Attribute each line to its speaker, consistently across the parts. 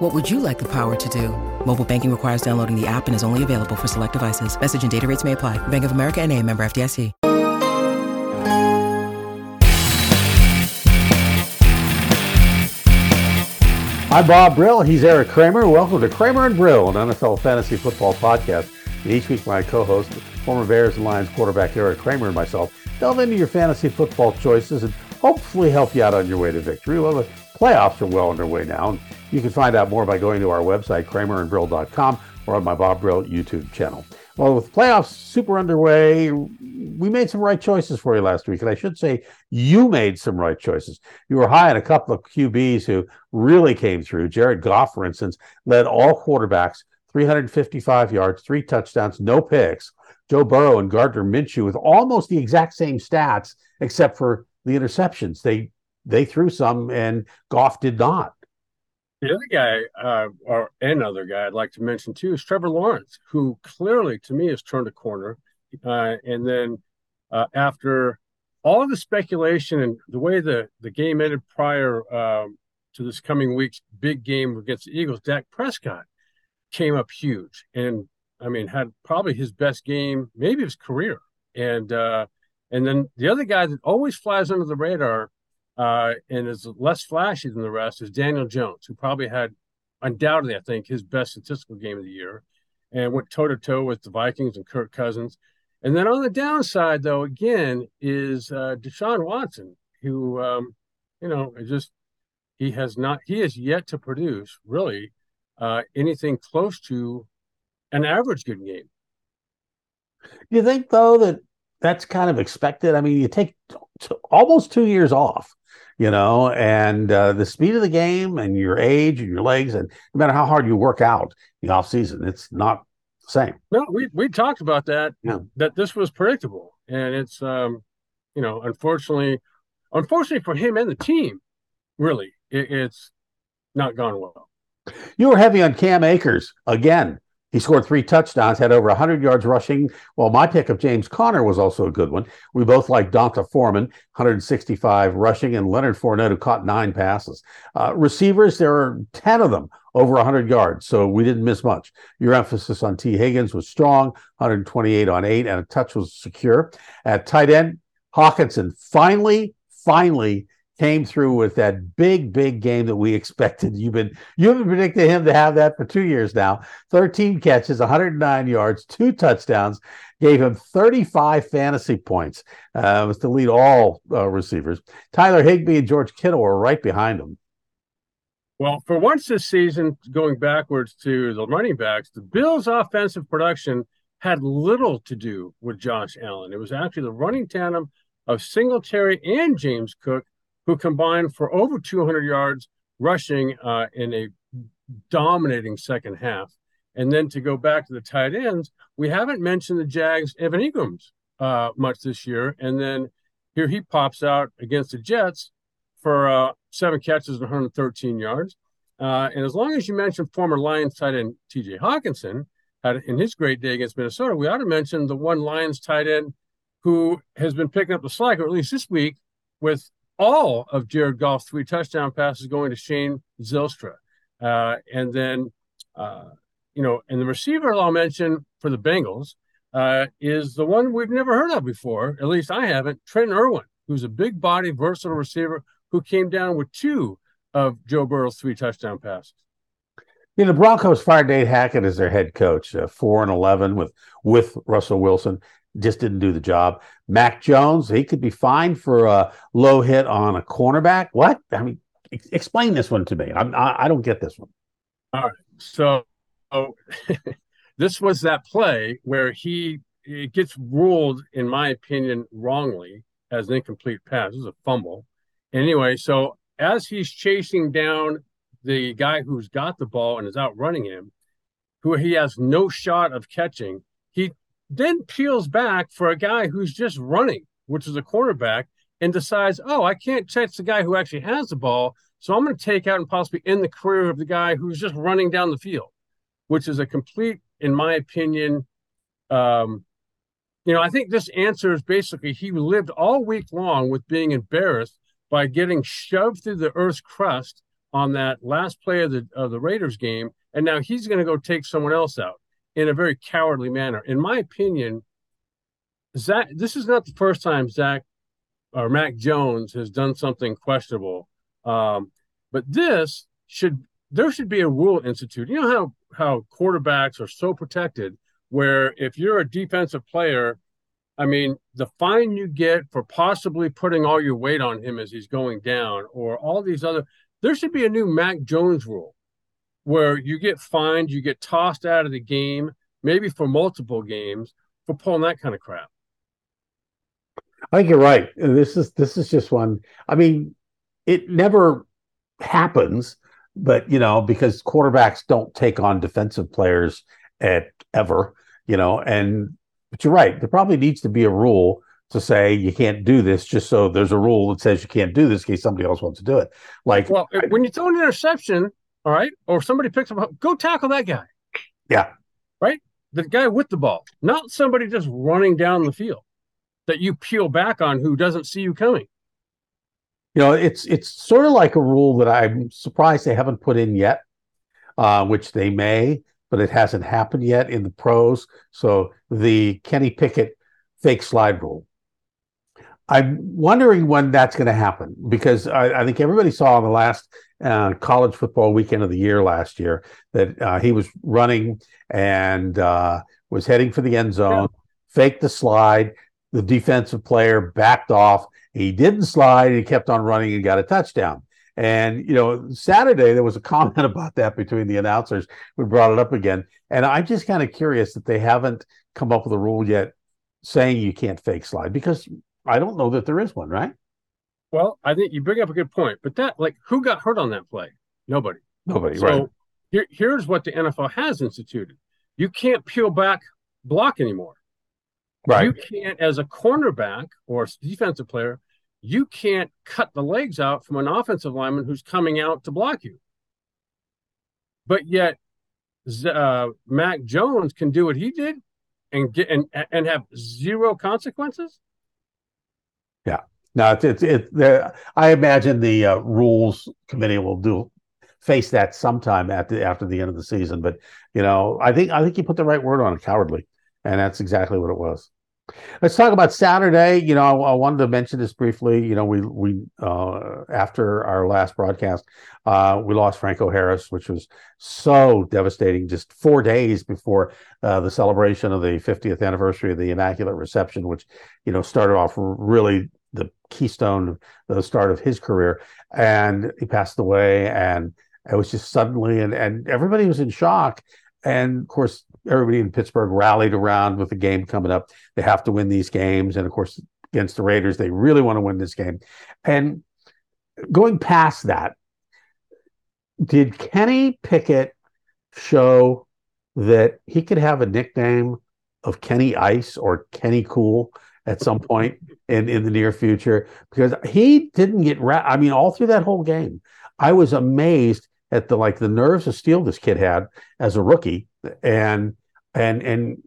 Speaker 1: What would you like the power to do? Mobile banking requires downloading the app and is only available for select devices. Message and data rates may apply. Bank of America and a member FDIC.
Speaker 2: I'm Bob Brill. He's Erik Kramer. Welcome to Kramer and Brill, an NFL fantasy football podcast. And each week, my co-host, former Bears and Lions quarterback Erik Kramer, and myself delve into your fantasy football choices and hopefully help you out on your way to victory. Well, the playoffs are well underway now, and you can find out more by going to our website, kramerandbrill.com, or on my Bob Brill YouTube channel. Well, with playoffs super underway, we made some right choices for you last week. And I should say, you made some right choices. You were high on a couple of QBs who really came through. Jared Goff, for instance, led all quarterbacks 355 yards, three touchdowns, no picks. Joe Burrow and Gardner Minshew with almost the exact same stats, except for the interceptions. They they threw some, and Goff did not.
Speaker 3: The other guy, uh, or another guy I'd like to mention too, is Trevor Lawrence, who clearly to me has turned a corner. Uh, and then uh, after all the speculation and the way the, the game ended prior um, to this coming week's big game against the Eagles, Dak Prescott came up huge. And I mean, had probably his best game, maybe his career. And uh, and then the other guy that always flies under the radar uh, and is less flashy than the rest is Daniel Jones, who probably had undoubtedly, I think, his best statistical game of the year, and went toe to toe with the Vikings and Kirk Cousins. And then on the downside, though, again, is uh, Deshaun Watson, who, um, you know, just he has not, he has yet to produce really uh, anything close to an average good game.
Speaker 2: You think though that that's kind of expected? I mean, you take t- almost two years off you know, and uh, the speed of the game and your age and your legs, and no matter how hard you work out the off season, it's not the same.
Speaker 3: No, we we talked about that. Yeah. That this was predictable, and it's um, you know, unfortunately, unfortunately for him and the team, really, it, it's not gone well.
Speaker 2: You were heavy on Cam Akers again. He scored three touchdowns, had over 100 yards rushing. Well, my pick of James Conner was also a good one. We both like D'Onta Foreman, 165 rushing, and Leonard Fournette, who caught nine passes. Uh, receivers, there are 10 of them over 100 yards, so we didn't miss much. Your emphasis on Tee Higgins was strong, 128 on eight, and a touch was secure. At tight end, Hockenson finally, finally came through with that big, big game that we expected. You've been you've been predicting him to have that for two years now. 13 catches, 109 yards, two touchdowns, gave him 35 fantasy points. Uh, was to lead all uh, receivers. Tyler Higbee and George Kittle were right behind him.
Speaker 3: Well, for once this season, going backwards to the running backs, the Bills' offensive production had little to do with Josh Allen. It was actually the running tandem of Singletary and James Cook who combined for over 200 yards rushing uh, in a dominating second half. And then to go back to the tight ends, we haven't mentioned the Jags, Evan Engram's, uh, much this year. And then here he pops out against the Jets for uh, seven catches and 113 yards. Uh, and as long as you mention former Lions tight end TJ Hockenson had in his great day against Minnesota, we ought to mention the one Lions tight end who has been picking up the slack, or at least this week, with all of Jared Goff's three touchdown passes going to Shane Zylstra. Uh, and then, uh, you know, and the receiver I'll mention for the Bengals uh, is the one we've never heard of before, at least I haven't, Trent Irwin, who's a big body, versatile receiver who came down with two of Joe Burrow's three touchdown passes.
Speaker 2: You know, the Broncos fired Nate Hackett as their head coach, uh, four and eleven with with Russell Wilson just didn't do the job. Mac Jones, he could be fine for a low hit on a cornerback. What? I mean, ex- explain this one to me. I'm, I, I don't get this one.
Speaker 3: All right. So, oh, so this was that play where he it gets ruled, in my opinion, wrongly as an incomplete pass. It was a fumble. Anyway, so as he's chasing down the guy who's got the ball and is outrunning him, who he has no shot of catching, he then peels back for a guy who's just running, which is a quarterback, and decides, oh, I can't catch the guy who actually has the ball. So I'm going to take out and possibly end the career of the guy who's just running down the field, which is a complete, in my opinion, um, you know, I think this answers basically he lived all week long with being embarrassed by getting shoved through the earth's crust on that last play of the of the Raiders game, and now he's going to go take someone else out in a very cowardly manner. In my opinion, Zach, this is not the first time Zach or Mac Jones has done something questionable, um, but this should there should be a rule institute. You know how how quarterbacks are so protected, where if you're a defensive player I mean, the fine you get for possibly putting all your weight on him as he's going down, or all these other, there should be a new Mac Jones rule where you get fined, you get tossed out of the game, maybe for multiple games for pulling that kind of crap.
Speaker 2: I think you're right. This is this is just one. I mean, it never happens, but you know, because quarterbacks don't take on defensive players at ever, you know, and but you're right. There probably needs to be a rule to say you can't do this just so there's a rule that says you can't do this in case somebody else wants to do it. Like,
Speaker 3: well, when you throw an interception, all right, or somebody picks up, go tackle that guy.
Speaker 2: Yeah.
Speaker 3: Right? The guy with the ball, not somebody just running down the field that you peel back on who doesn't see you coming.
Speaker 2: You know, it's it's sort of like a rule that I'm surprised they haven't put in yet, uh, which they may but it hasn't happened yet in the pros. So the Kenny Pickett fake slide rule. I'm wondering when that's going to happen because I, I, think everybody saw on the last uh, college football weekend of the year last year that uh, he was running and uh, was heading for the end zone, yeah. faked the slide. The defensive player backed off. He didn't slide. He kept on running and got a touchdown. And you know, Saturday there was a comment about that between the announcers. We brought it up again, and I'm just kind of curious that they haven't come up with a rule yet saying you can't fake slide because I don't know that there is one, right?
Speaker 3: Well, I think you bring up a good point, but that like who got hurt on that play? Nobody.
Speaker 2: Nobody. So right.
Speaker 3: Here, here's what the NFL has instituted: you can't peel back block anymore.
Speaker 2: Right.
Speaker 3: You can't, as a cornerback or defensive player, you can't cut the legs out from an offensive lineman who's coming out to block you. But yet, uh, Mac Jones can do what he did and get and and have zero consequences.
Speaker 2: Yeah, no, it's it's it. I imagine the uh, rules committee will do face that sometime at the, after the end of the season. But you know, I think I think you put the right word on it, cowardly, and that's exactly what it was. Let's talk about Saturday. You know, I, I, wanted to mention this briefly. You know, we we uh, after our last broadcast, uh, we lost Franco Harris, which was so devastating. Just four days before uh, the celebration of the 50th anniversary of the Immaculate Reception, which you know started off really the keystone, the start of his career, and he passed away, and it was just suddenly, and and everybody was in shock. And of course, everybody in Pittsburgh rallied around with the game coming up. They have to win these games. And of course, against the Raiders, they really want to win this game. And going past that, did Kenny Pickett show that he could have a nickname of Kenny Ice or Kenny Cool at some point in, in the near future? Because he didn't get, ra- I mean, all through that whole game, I was amazed at the like the nerves of steel this kid had as a rookie and and and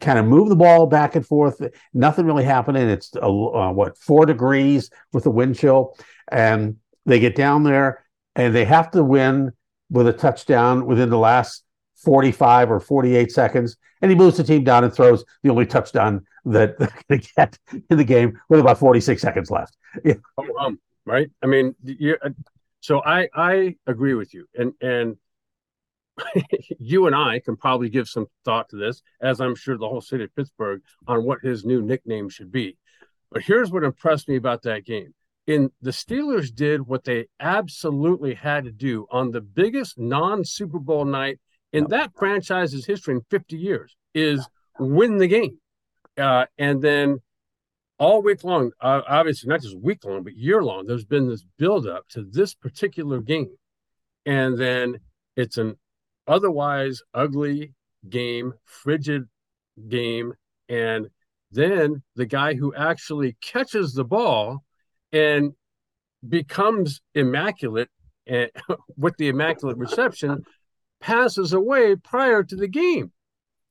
Speaker 2: kind of move the ball back and forth nothing really happening it's uh, what four degrees with the wind chill and they get down there and they have to win with a touchdown within the last 45 or 48 seconds and he moves the team down and throws the only touchdown that they're going to get in the game with about 46 seconds left
Speaker 3: yeah. oh, um, right i mean you so I I agree with you, and and you and I can probably give some thought to this, as I'm sure the whole city of Pittsburgh, on what his new nickname should be. But here's what impressed me about that game. In the Steelers did what they absolutely had to do on the biggest non-Super Bowl night in that franchise's history in 50 years is win the game. Uh, and then all week long, uh, obviously not just week long, but year long, there's been this build up to this particular game. And then it's an otherwise ugly game, frigid game and then the guy who actually catches the ball and becomes immaculate and with the immaculate reception passes away prior to the game.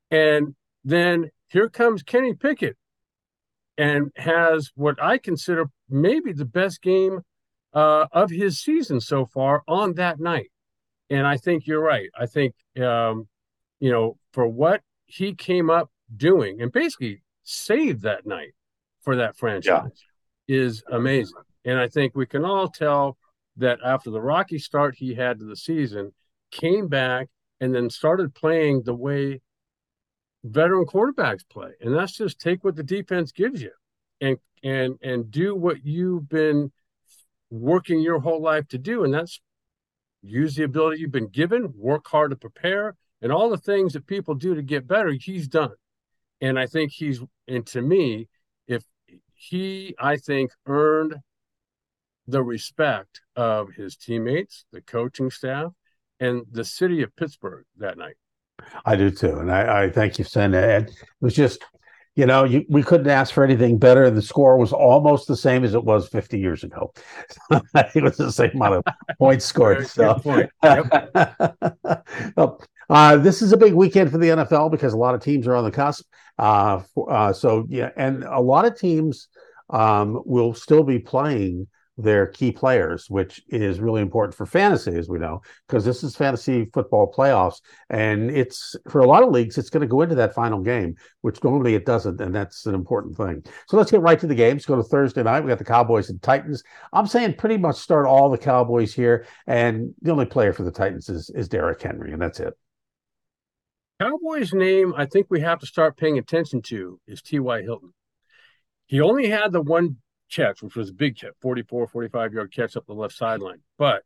Speaker 3: And then here comes Kenny Pickett and has what I consider maybe the best game uh, of his season so far on that night. And I think you're right. I think, um, you know, for what he came up doing and basically saved that night for that franchise yeah. is amazing. And I think we can all tell that after the rocky start he had to the season, came back and then started playing the way veteran quarterbacks play. And that's just take what the defense gives you and and and do what you've been working your whole life to do. And that's use the ability you've been given, work hard to prepare, and all the things that people do to get better, he's done. And I think he's and to me, if he I think earned the respect of his teammates, the coaching staff, and the city of Pittsburgh that night.
Speaker 2: I do too, and I, I thank you saying. It was just, you know, you, we couldn't ask for anything better. The score was almost the same as it was 50 years ago. it was the same amount of points scored. so, point. Yep. uh, this is a big weekend for the NFL because a lot of teams are on the cusp. Uh, for, uh, so yeah, and a lot of teams um, will still be playing their key players, which is really important for fantasy, as we know, because this is fantasy football playoffs. And it's for a lot of leagues, it's going to go into that final game, which normally it doesn't. And that's an important thing. So let's get right to the games. Go to Thursday night. We got the Cowboys and Titans. I'm saying pretty much start all the Cowboys here. And the only player for the Titans is, is Derrick Henry, and that's it.
Speaker 3: Cowboys name I think we have to start paying attention to is T.Y. Hilton. He only had the one catch, which was a big catch, 44, 45 yard catch up the left sideline. But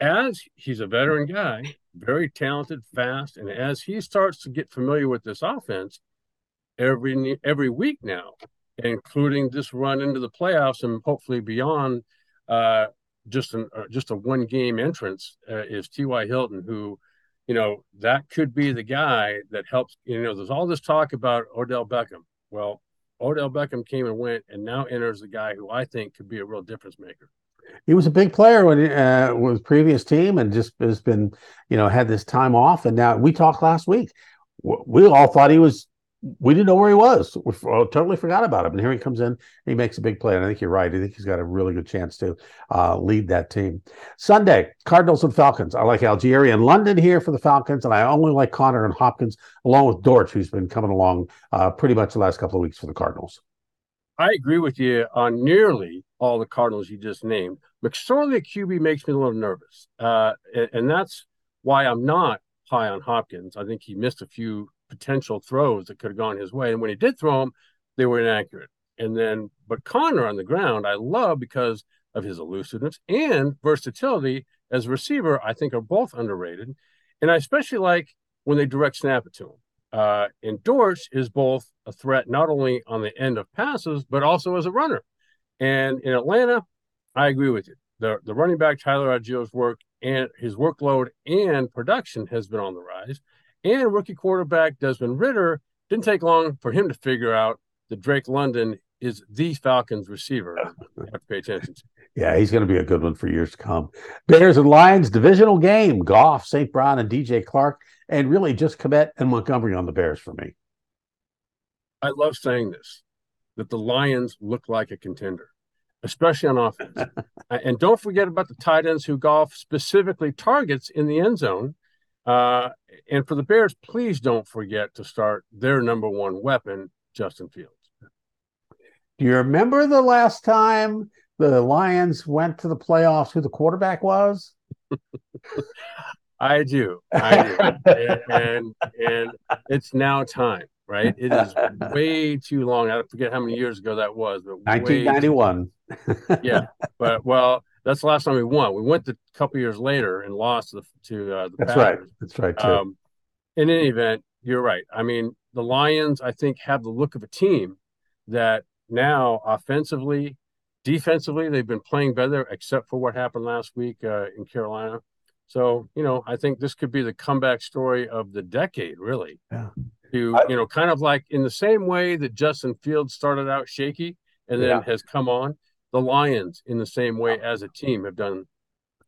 Speaker 3: as he's a veteran guy, very talented, fast, and as he starts to get familiar with this offense every every week now, including this run into the playoffs and hopefully beyond, uh, just an uh, just a one game entrance uh, is T.Y. Hilton, who, you know, that could be the guy that helps. You know, there's all this talk about Odell Beckham. Well, Odell Beckham came and went, and now enters the guy who I think could be a real difference maker.
Speaker 2: He was a big player when uh, with previous team, and just has been, you know, had this time off. And now we talked last week. We all thought he was we didn't know where he was. We totally forgot about him. And here he comes in. he makes a big play. And I think you're right. I think he's got a really good chance to uh, lead that team. Sunday, Cardinals and Falcons. I like Allgeier and London here for the Falcons. And I only like Conner and Hopkins, along with Dortch, who's been coming along uh, pretty much the last couple of weeks for the Cardinals.
Speaker 3: I agree with you on nearly all the Cardinals you just named. McSorley at QB makes me a little nervous. Uh, and, and that's why I'm not high on Hopkins. I think he missed a few potential throws that could have gone his way. And when he did throw them, they were inaccurate. And then, but Conner on the ground, I love because of his elusiveness and versatility as a receiver. I think are both underrated, and I especially like when they direct snap it to him. Uh, and Dortch is both a threat not only on the end of passes but also as a runner. And in Atlanta, I agree with you. The the running back Tyler Allgeier's work and his workload and production has been on the rise. And rookie quarterback Desmond Ridder, didn't take long for him to figure out that Drake London is the Falcons receiver. You have to pay attention to.
Speaker 2: Yeah, he's going to be a good one for years to come. Bears and Lions divisional game. Goff, St. Brown, and DJ Chark, and really just Kmet and Montgomery on the Bears for me.
Speaker 3: I love saying this that the Lions look like a contender, especially on offense. and don't forget about the tight ends who Goff specifically targets in the end zone uh, and for the Bears, please don't forget to start their number one weapon, Justin Fields.
Speaker 2: Do you remember the last time the Lions went to the playoffs? Who the quarterback was?
Speaker 3: I do. I do. and, and, and it's now time, right? It is way too long. I forget how many years ago that was, but
Speaker 2: 1991.
Speaker 3: yeah, but well, that's the last time we won. We went a couple years later and lost to the, to uh, the
Speaker 2: That's
Speaker 3: Packers.
Speaker 2: right. That's right too. Um,
Speaker 3: in any event, you're right. I mean, the Lions, I think, have the look of a team that now offensively, defensively, they've been playing better, except for what happened last week uh, in Carolina. So, you know, I think this could be the comeback story of the decade, really.
Speaker 2: Yeah.
Speaker 3: to you know kind of like in the same way that Justin Fields started out shaky and then yeah. has come on. The Lions, in the same way as a team, have done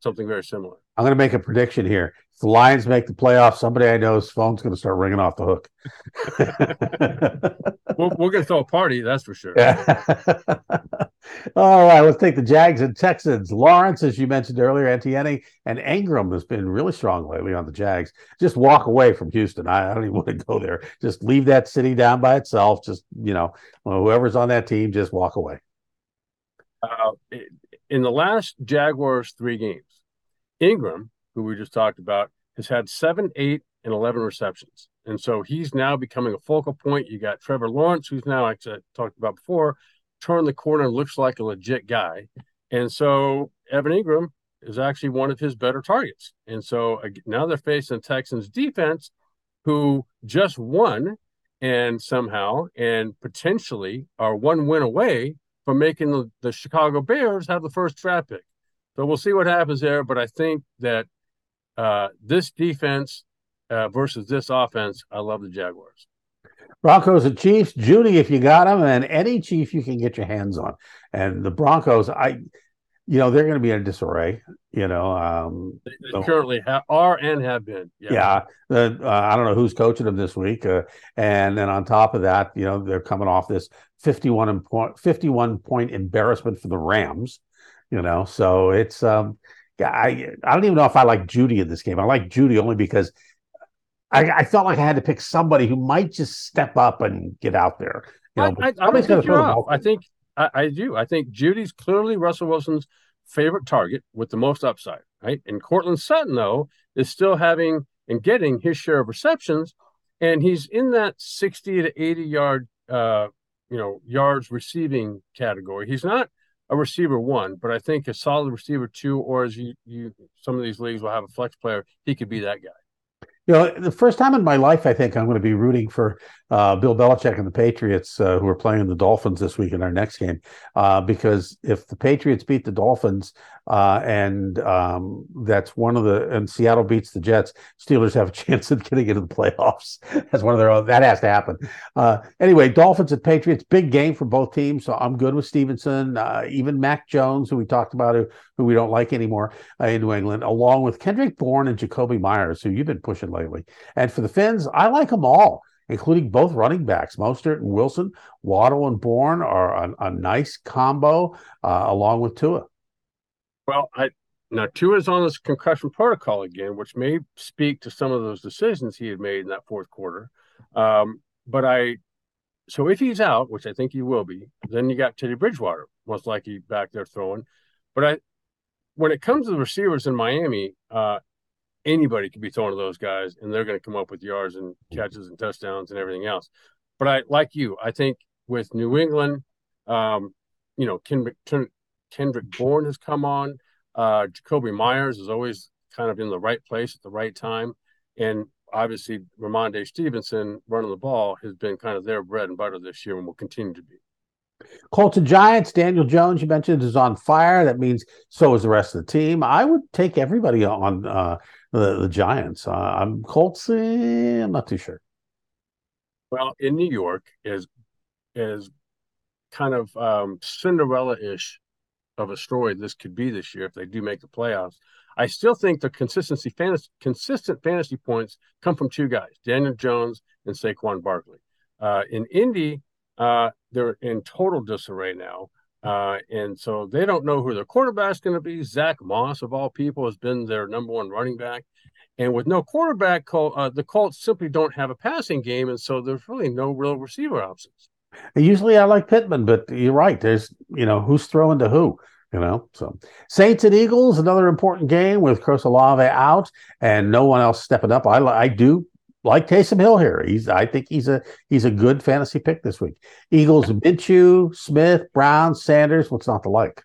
Speaker 3: something very similar.
Speaker 2: I'm going to make a prediction here. If the Lions make the playoffs, somebody I know's phone's going to start ringing off the hook.
Speaker 3: we're, we're going to throw a party, that's for sure.
Speaker 2: All right, let's take the Jags and Texans. Lawrence, as you mentioned earlier, Etienne and Engram has been really strong lately on the Jags. Just walk away from Houston. I, I don't even want to go there. Just leave that city down by itself. Just you know, whoever's on that team, just walk away.
Speaker 3: Uh, in the last Jaguars three games, Engram, who we just talked about, has had seven, eight, and eleven receptions, and so he's now becoming a focal point. You got Trevor Lawrence, who's now, like I talked about before, turned the corner and looks like a legit guy. And so Evan Engram is actually one of his better targets. And so now they're facing Texans defense, who just won and somehow and potentially are one win away from making the, the Chicago Bears have the first draft pick. So we'll see what happens there. But I think that uh, this defense uh, versus this offense, I love the Jaguars.
Speaker 2: Broncos and Chiefs, Jeudy, if you got them, and any Chief you can get your hands on. And the Broncos, I, you know, they're going to be in disarray. You know, um,
Speaker 3: they, they so, currently ha- are and have been.
Speaker 2: Yeah, yeah uh, I don't know who's coaching them this week, uh, and then on top of that, you know, they're coming off this fifty-one point fifty-one point embarrassment for the Rams. You know, so it's um, I I don't even know if I like Jeudy in this game. I like Jeudy only because I, I, felt like I had to pick somebody who might just step up and get out there. You know,
Speaker 3: I, I, I think you're off. I think I, I, do. I think Jeudy's clearly Russell Wilson's favorite target with the most upside, right? And Courtland Sutton, though, is still having and getting his share of receptions, and he's in that 60 to 80 yard, uh, you know, yards receiving category. He's not a receiver one, but I think a solid receiver two, or as you, you some of these leagues will have a flex player, he could be that guy.
Speaker 2: You know, the first time in my life, I think I'm going to be rooting for uh, Bill Belichick and the Patriots, uh, who are playing the Dolphins this week in our next game. Uh, because if the Patriots beat the Dolphins, uh, and um, that's one of the, and Seattle beats the Jets, Steelers have a chance of getting into the playoffs. That's one of their own. That has to happen. Uh, anyway, Dolphins and Patriots, big game for both teams. So I'm good with Stevenson, uh, even Mac Jones, who we talked about, who, who we don't like anymore in New England, along with Kendrick Bourne and Jakobi Meyers, who you've been pushing lately. And for the Fins, I like them all, including both running backs, Mostert and Wilson. Waddle and Bourne are a, a nice combo, uh, along with Tua.
Speaker 3: Well, I now Tua's on this concussion protocol again, which may speak to some of those decisions he had made in that fourth quarter. Um, but I, so if he's out, which I think he will be, then you got Teddy Bridgewater most likely back there throwing. But I, when it comes to the receivers in Miami, uh, anybody could be throwing to those guys, and they're going to come up with yards and catches and touchdowns and everything else. But I, like you, I think with New England, um, you know, can, Kendrick, Kendrick Bourne has come on. Uh, Jakobi Meyers is always kind of in the right place at the right time, and obviously Rhamondre Stevenson running the ball has been kind of their bread and butter this year, and will continue to be.
Speaker 2: Colts and Giants, Daniel Jones, you mentioned, is on fire. That means so is the rest of the team. I would take everybody on uh, the, the Giants. Uh, I'm Colts, eh, I'm not too sure.
Speaker 3: Well, in New York is is kind of um, Cinderella-ish of a story this could be this year if they do make the playoffs. I still think the consistency fantasy, consistent fantasy points come from two guys, Daniel Jones and Saquon Barkley. Uh, in Indy, uh, they're in total disarray now. Uh, and so they don't know who their quarterback's going to be. Zach Moss, of all people, has been their number one running back. And with no quarterback, uh, the Colts simply don't have a passing game. And so there's really no real receiver options.
Speaker 2: Usually I like Pittman, but you're right. There's, you know, who's throwing to who, you know? So Saints and Eagles, another important game with Chris Olave out and no one else stepping up. I, I do like Taysom Hill here. He's I think he's a he's a good fantasy pick this week. Eagles, Minshew, Smith, Brown, Sanders. What's not to like?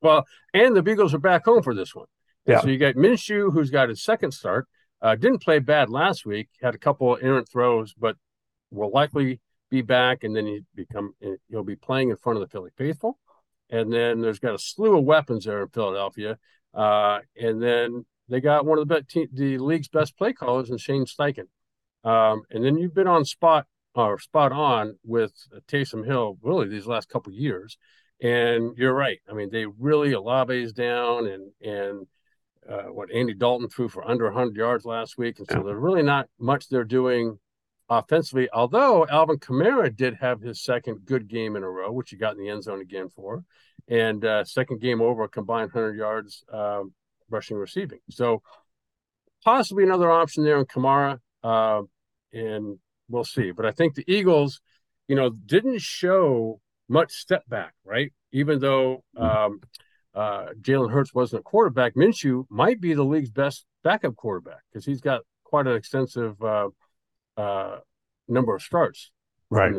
Speaker 3: Well, and the Beagles are back home for this one. Yeah. So you got Minshew, who's got his second start. Uh, didn't play bad last week. Had a couple of errant throws, but will likely be back. And then he become he'll be playing in front of the Philly faithful. And then there's got a slew of weapons there in Philadelphia. Uh, and then they got one of the, best, the league's best play callers in Shane Steichen. Um, and then you've been on spot or spot on with Taysom Hill really these last couple years. And you're right. I mean, they really Olave's down, and and uh, what Andy Dalton threw for under 100 yards last week, and so yeah. there's really not much they're doing offensively. Although Alvin Kamara did have his second good game in a row, which he got in the end zone again for, and uh, second game over combined 100 yards uh, rushing receiving. So possibly another option there in Kamara, uh, and we'll see. But I think the Eagles, you know, didn't show much step back, right? Even though um, uh, Jalen Hurts wasn't a quarterback, Minshew might be the league's best backup quarterback because he's got quite an extensive uh, number of starts.
Speaker 2: Right.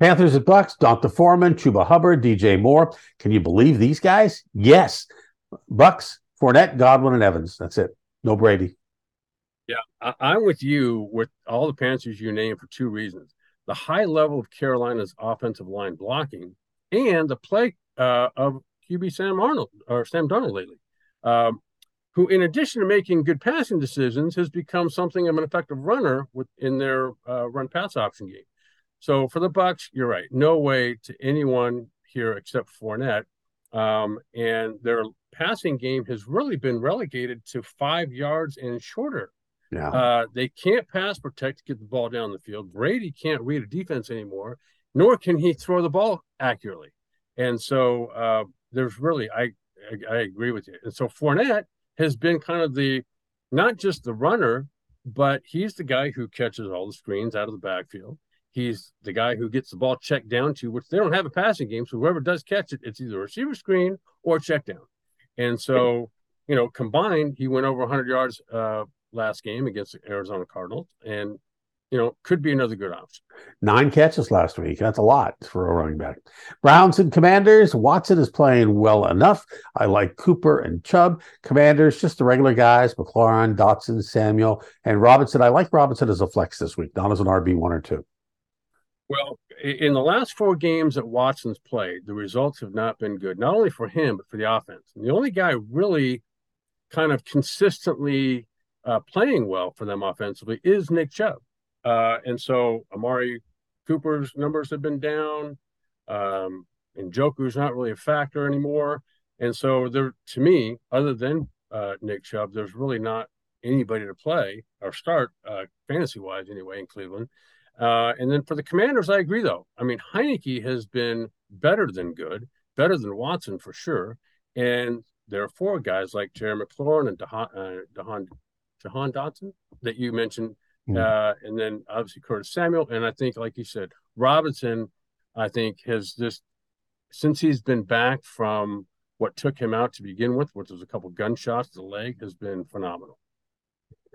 Speaker 2: Panthers at Bucks, D'Onta Foreman, Chuba Hubbard, DJ Moore. Can you believe these guys? Yes. Bucks, Fournette, Godwin, and Evans. That's it. No Brady.
Speaker 3: Yeah, I, am with you with all the Panthers you named for two reasons: the high level of Carolina's offensive line blocking, and the play uh, of QB Sam Arnold or Sam Darnold lately. Um, who, in addition to making good passing decisions, has become something of an effective runner in their uh, run pass option game. So for the Bucks, you're right. No way to anyone here except Fournette. Um, and their passing game has really been relegated to five yards and shorter.
Speaker 2: Yeah.
Speaker 3: Uh, they can't pass protect to get the ball down the field. Brady can't read a defense anymore, nor can he throw the ball accurately. And so uh, there's really, I, I, I agree with you. And so Fournette has been kind of the not just the runner, but he's the guy who catches all the screens out of the backfield. He's the guy who gets the ball checked down to, which they don't have a passing game. So whoever does catch it, it's either a receiver screen or a check down. And so, you know, combined, he went over 100 yards uh, last game against the Arizona Cardinals. And you know, could be another good option.
Speaker 2: Nine catches last week. That's a lot for a running back. Browns and Commanders. Watson is playing well enough. I like Cooper and Chubb. Commanders, just the regular guys McLaurin, Dotson, Samuel, and Robinson. I like Robinson as a flex this week, not as an RB1 or two.
Speaker 3: Well, in the last four games that Watson's played, the results have not been good, not only for him, but for the offense. And the only guy really kind of consistently uh, playing well for them offensively is Nick Chubb. Uh, and so Amari Cooper's numbers have been down. Um, and Njoku's not really a factor anymore. And so there, to me, other than uh, Nick Chubb, there's really not anybody to play or start uh, fantasy wise anyway in Cleveland. Uh, and then for the Commanders, I agree though. I mean, Heinicke has been better than good, better than Watson for sure. And there are four guys like Terry McLaurin and Jahan, uh, Jahan, Dotson that you mentioned Mm. Uh, and then obviously Curtis Samuel. And I think, like you said, Robinson, I think, has just, since he's been back from what took him out to begin with, which was a couple gunshots to the leg, has been phenomenal.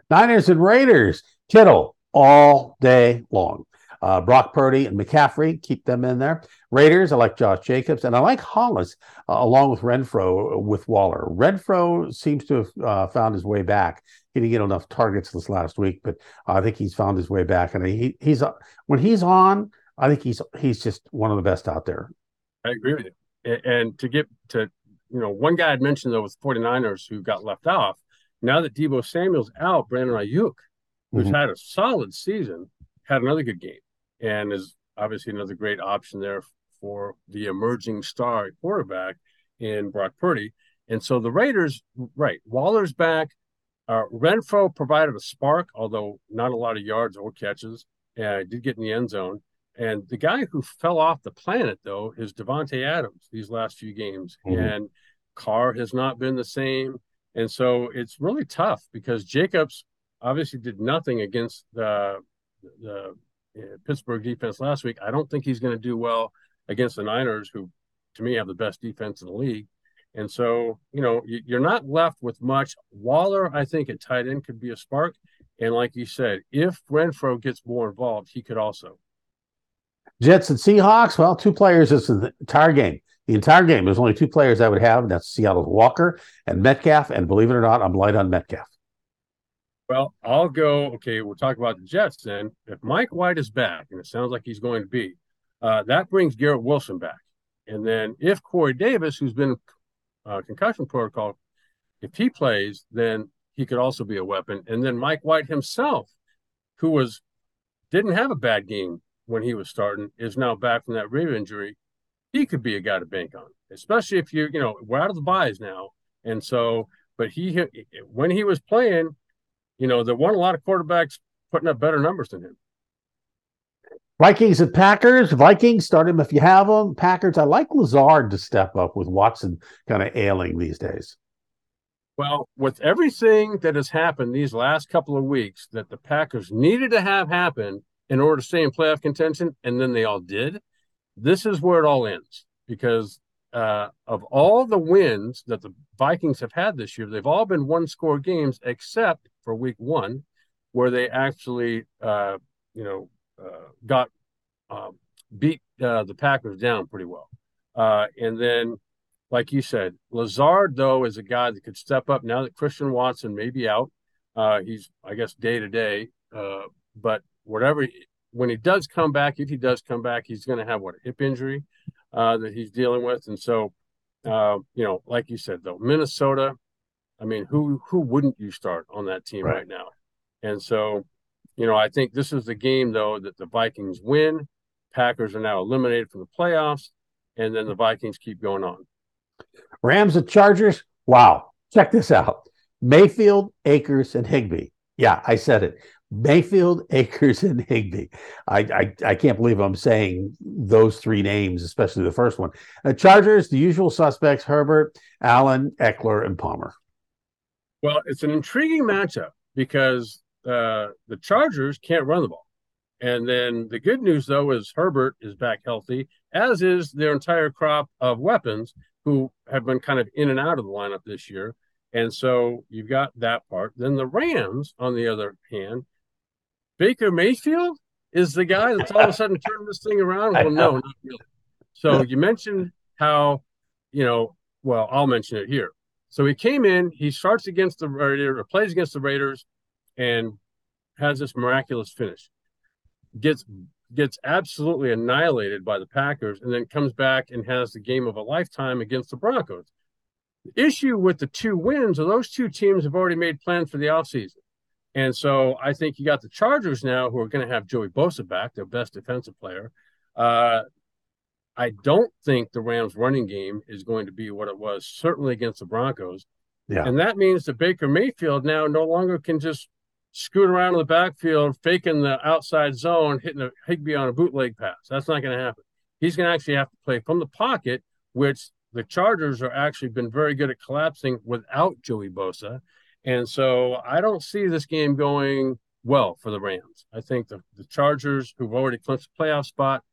Speaker 2: Niners and Raiders, Kittle all day long. Uh, Brock Purdy and McCaffrey, keep them in there. Raiders, I like Josh Jacobs, and I like Hollins uh, along with Renfrow with Waller. Renfrow seems to have uh, found his way back. He didn't get enough targets this last week, but I think he's found his way back. And he, he's when he's on, I think he's he's just one of the best out there.
Speaker 3: I agree with you. And to get to you know, one guy I'd mentioned though was 49ers who got left off. Now that Deebo Samuel's out, Brandon Aiyuk, who's mm-hmm. had a solid season, had another good game and is obviously another great option there for the emerging star quarterback in Brock Purdy. And so the Raiders, right, Waller's back. Uh, Renfrow provided a spark, although not a lot of yards or catches. Uh, did get in the end zone. And the guy who fell off the planet, though, is Davante Adams these last few games. Mm-hmm. And Carr has not been the same. And so it's really tough because Jacobs obviously did nothing against the, the Uh, Pittsburgh defense last week. I don't think he's going to do well against the Niners, who to me have the best defense in the league. And so, you know, you're not left with much. Waller, I think, at tight end could be a spark. And like you said, if Renfrow gets more involved, he could also.
Speaker 2: Jets and Seahawks. Well, two players this is the entire game. The entire game. There's only two players I would have. that's Seattle's Walker and Metcalf. And believe it or not, I'm light on Metcalf.
Speaker 3: Well, I'll go. Okay, we'll talk about the Jets then. If Mike White is back, and it sounds like he's going to be, uh, that brings Garrett Wilson back. And then if Corey Davis, who's been uh, concussion protocol, if he plays, then he could also be a weapon. And then Mike White himself who was didn't have a bad game when he was starting, is now back from that rib injury. He could be a guy to bank on, especially if you you know we're out of the buys now, and so. But he when he was playing, you know, there weren't a lot of quarterbacks putting up better numbers than him.
Speaker 2: Vikings and Packers. Vikings, start him if you have them. Packers, I like Lazard to step up with Watson kind of ailing these days.
Speaker 3: Well, with everything that has happened these last couple of weeks that the Packers needed to have happen in order to stay in playoff contention, and then they all did, this is where it all ends. Because uh, of all the wins that the Vikings have had this year, they've all been one score games except for week one, where they actually, uh, you know, uh, got um, beat uh, the Packers down pretty well. Uh, and then, like you said, Lazard though is a guy that could step up now that Christian Watson may be out. Uh, he's, I guess, day to day. But whatever, when he does come back, if he does come back, he's going to have what a hip injury that he's dealing with, and so. Uh, you know, like you said, though, Minnesota. I mean, who who wouldn't you start on that team right, right now? And so, you know, I think this is the game though that the Vikings win. Packers are now eliminated from the playoffs, and then the Vikings keep going on.
Speaker 2: Rams and Chargers. Wow, check this out: Mayfield, Akers, and Higbee. Yeah, I said it. Mayfield, Akers, and Higbee. I, I, I can't believe I'm saying those three names, especially the first one. The Chargers, the usual suspects: Herbert, Allen, Ekeler, and Palmer.
Speaker 3: Well, it's an intriguing matchup because uh, the Chargers can't run the ball. And then the good news, though, is Herbert is back healthy, as is their entire crop of weapons who have been kind of in and out of the lineup this year. And so you've got that part. Then the Rams, on the other hand, Baker Mayfield is the guy that's all of a sudden turning this thing around. Well, no, not really. So you mentioned how, you know, well, I'll mention it here. So he came in, he starts against the Raiders, or plays against the Raiders, and has this miraculous finish. Gets gets absolutely annihilated by the Packers, and then comes back and has the game of a lifetime against the Broncos. The issue with the two wins are those two teams have already made plans for the offseason. And so I think you got the Chargers now who are going to have Joey Bosa back, their best defensive player. Uh, I don't think the Rams running game is going to be what it was, certainly against the Broncos. Yeah. And that means that Baker Mayfield now no longer can just scoot around in the backfield, faking the outside zone, hitting a Higbee on a bootleg pass. That's not going to happen. He's going to actually have to play from the pocket, which the Chargers are actually been very good at collapsing without Joey Bosa. And so I don't see this game going well for the Rams. I think the, the Chargers, who've already clinched the playoff spot,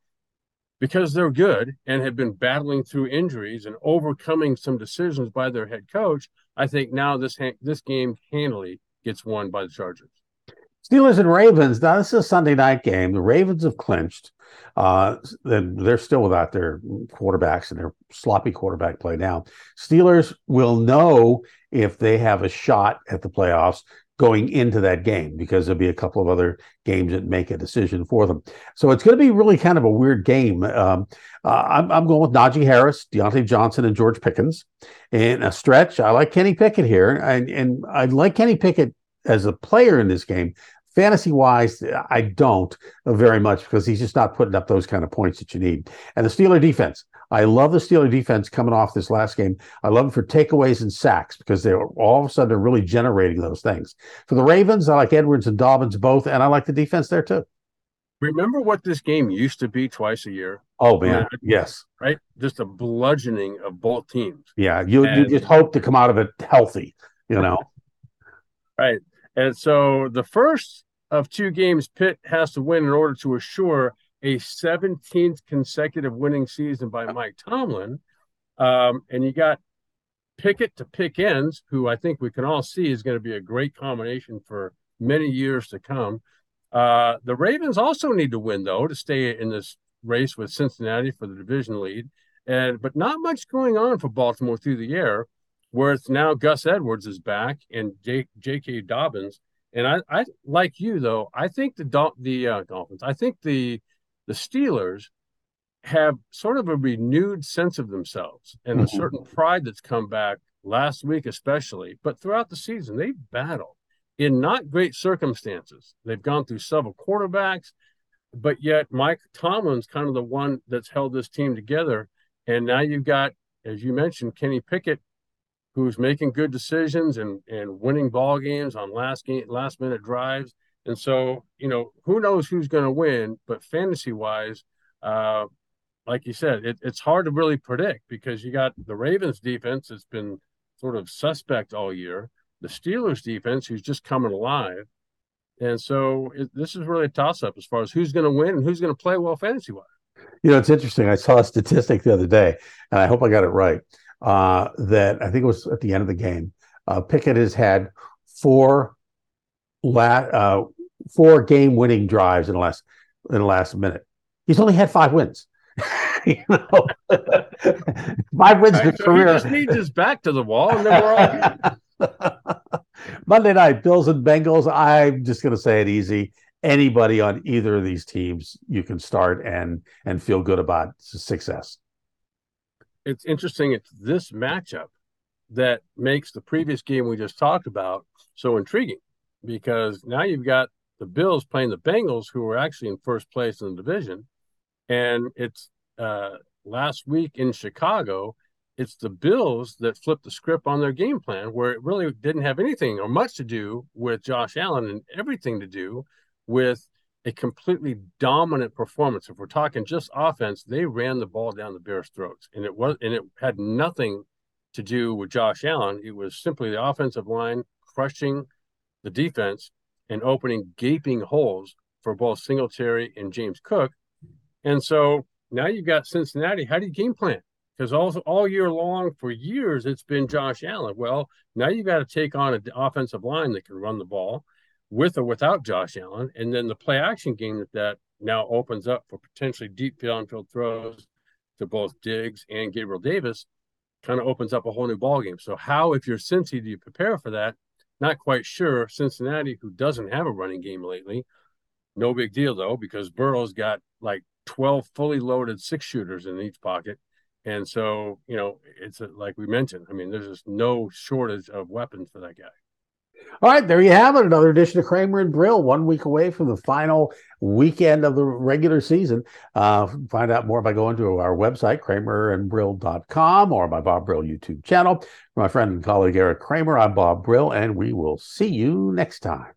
Speaker 3: because they're good and have been battling through injuries and overcoming some decisions by their head coach, I think now this this game handily gets won by the Chargers.
Speaker 2: Steelers and Ravens. Now this is a Sunday night game. The Ravens have clinched. Uh, they're still without their quarterbacks and their sloppy quarterback play now. Steelers will know if they have a shot at the playoffs going into that game because there'll be a couple of other games that make a decision for them. So it's going to be really kind of a weird game. Um, uh, I'm, I'm, going with Najee Harris, Diontae Johnson, and George Pickens. In a stretch, I like Kenny Pickett here, and, and I like Kenny Pickett as a player in this game. Fantasy wise, I don't very much because he's just not putting up those kind of points that you need. And the Steeler defense, I love the Steeler defense coming off this last game. I love them for takeaways and sacks because they're all of a sudden they're really generating those things. For the Ravens, I like Edwards and Dobbins both, and I like the defense there too.
Speaker 3: Remember what this game used to be twice a year?
Speaker 2: Oh man, yes.
Speaker 3: Right? Just a bludgeoning of both teams.
Speaker 2: Yeah, you and, you just hope to come out of it healthy, you know.
Speaker 3: right. And so the first of two games Pitt has to win in order to assure a 17th consecutive winning season by Mike Tomlin. Um, and you got Pickett to Pickens, who I think we can all see is going to be a great combination for many years to come. Uh, the Ravens also need to win, though, to stay in this race with Cincinnati for the division lead. And but not much going on for Baltimore through the air, where it's now Gus Edwards is back and J.K. Dobbins. And I, I like you though. I think the the uh, Dolphins. I think the the Steelers have sort of a renewed sense of themselves and a mm-hmm. certain pride that's come back last week, especially, but throughout the season, they've battled. in not great circumstances. They've gone through several quarterbacks, but yet Mike Tomlin's kind of the one that's held this team together. And now you've got, as you mentioned, Kenny Pickett, who's making good decisions and and winning ball games on last game last minute drives. And so, you know, who knows who's going to win, but fantasy wise, uh, like you said, it, it's hard to really predict because you got the Ravens defense that's been sort of suspect all year, the Steelers defense who's just coming alive. And so it, this is really a toss up as far as who's going to win and who's going to play well fantasy wise.
Speaker 2: You know, it's interesting. I saw a statistic the other day, and I hope I got it right. Uh, that I think it was at the end of the game. Uh, Pickett has had four la- uh, four game winning drives in the last in the last minute. He's only had five wins. you know, five wins in
Speaker 3: so
Speaker 2: career.
Speaker 3: He just needs his back to the wall, and then we're all.
Speaker 2: Monday night, Bills and Bengals. I'm just going to say it easy. Anybody on either of these teams, you can start and and feel good about success.
Speaker 3: It's interesting. It's this matchup that makes the previous game we just talked about so intriguing because now you've got the Bills playing the Bengals, who are actually in first place in the division, and it's uh, last week in Chicago. It's the Bills that flipped the script on their game plan, where it really didn't have anything or much to do with Josh Allen and everything to do with a completely dominant performance. If we're talking just offense, they ran the ball down the Bears' throats, and it was and it had nothing to do with Josh Allen. It was simply the offensive line crushing the defense and opening gaping holes for both Singletary and James Cook. And so now you've got Cincinnati. How do you game plan? Because all, all year long, for years, it's been Josh Allen. Well, now you've got to take on an offensive line that can run the ball with or without Josh Allen. And then the play action game that that now opens up for potentially deep downfield throws to both Diggs and Gabriel Davis kind of opens up a whole new ball game. So how, if you're Cincy, do you prepare for that? Not quite sure. Cincinnati, who doesn't have a running game lately, no big deal though, because Burrow's got like 12 fully loaded six shooters in each pocket. And so, you know, it's a, like we mentioned, I mean, there's just no shortage of weapons for that guy.
Speaker 2: All right, there you have it. Another edition of Kramer and Brill, one week away from the final weekend of the regular season. Uh, find out more by going to our website, kramerandbrill.com, or my Bob Brill YouTube channel. For my friend and colleague Erik Kramer, I'm Bob Brill, and we will see you next time.